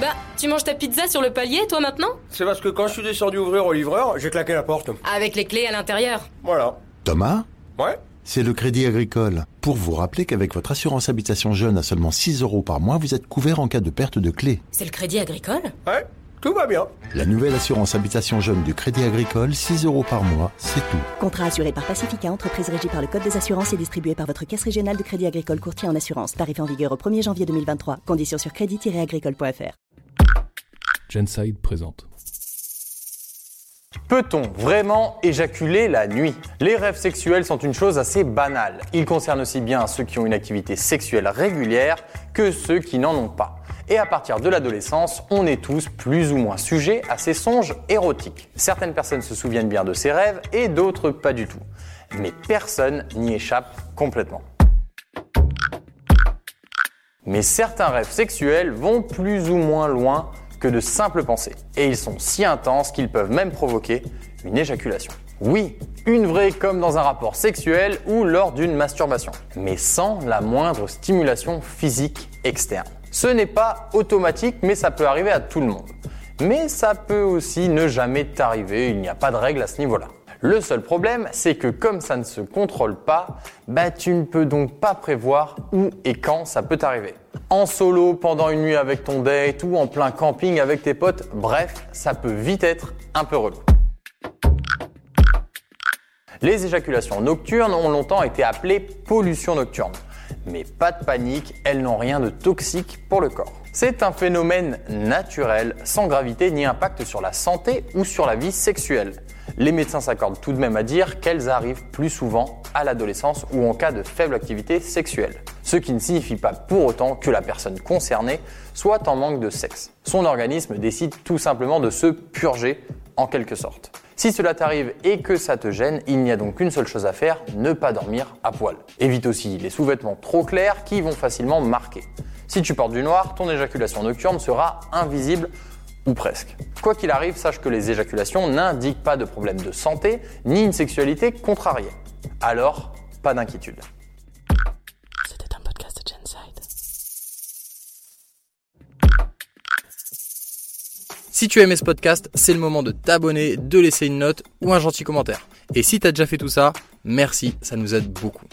Bah, tu manges ta pizza sur le palier, toi maintenant C'est parce que quand je suis descendu ouvrir au livreur, j'ai claqué la porte. Avec les clés à l'intérieur. Voilà. Thomas Ouais C'est le Crédit Agricole. Pour vous rappeler qu'avec votre assurance habitation jeune à seulement 6 euros par mois, vous êtes couvert en cas de perte de clé. C'est le crédit agricole Ouais, tout va bien. La nouvelle assurance habitation jeune du Crédit Agricole, 6 euros par mois, c'est tout. Contrat assuré par Pacifica, entreprise régie par le Code des assurances et distribué par votre caisse régionale de crédit agricole courtier en assurance. Tarif en vigueur au 1er janvier 2023. Conditions sur crédit-agricole.fr. Genside présente. Peut-on vraiment éjaculer la nuit? Les rêves sexuels sont une chose assez banale. Ils concernent aussi bien ceux qui ont une activité sexuelle régulière que ceux qui n'en ont pas. Et à partir de l'adolescence, on est tous plus ou moins sujets à ces songes érotiques. Certaines personnes se souviennent bien de ces rêves et d'autres pas du tout. Mais personne n'y échappe complètement. Mais certains rêves sexuels vont plus ou moins loin que de simples pensées. Et ils sont si intenses qu'ils peuvent même provoquer une éjaculation. Oui, une vraie comme dans un rapport sexuel ou lors d'une masturbation, mais sans la moindre stimulation physique externe. Ce n'est pas automatique, mais ça peut arriver à tout le monde. Mais ça peut aussi ne jamais t'arriver, il n'y a pas de règle à ce niveau-là. Le seul problème, c'est que comme ça ne se contrôle pas, bah tu ne peux donc pas prévoir où et quand ça peut t'arriver. En solo, pendant une nuit avec ton date ou en plein camping avec tes potes, bref, ça peut vite être un peu relou. Les éjaculations nocturnes ont longtemps été appelées pollution nocturne. Mais pas de panique, elles n'ont rien de toxique pour le corps. C'est un phénomène naturel, sans gravité ni impact sur la santé ou sur la vie sexuelle. Les médecins s'accordent tout de même à dire qu'elles arrivent plus souvent à l'adolescence ou en cas de faible activité sexuelle. Ce qui ne signifie pas pour autant que la personne concernée soit en manque de sexe. Son organisme décide tout simplement de se purger en quelque sorte. Si cela t'arrive et que ça te gêne, il n'y a donc qu'une seule chose à faire, ne pas dormir à poil. Évite aussi les sous-vêtements trop clairs qui vont facilement marquer. Si tu portes du noir, ton éjaculation nocturne sera invisible ou presque. Quoi qu'il arrive, sache que les éjaculations n'indiquent pas de problème de santé ni une sexualité contrariée. Alors, pas d'inquiétude. C'était un podcast de Genside. Si tu aimé ce podcast, c'est le moment de t'abonner, de laisser une note ou un gentil commentaire. Et si tu as déjà fait tout ça, merci, ça nous aide beaucoup.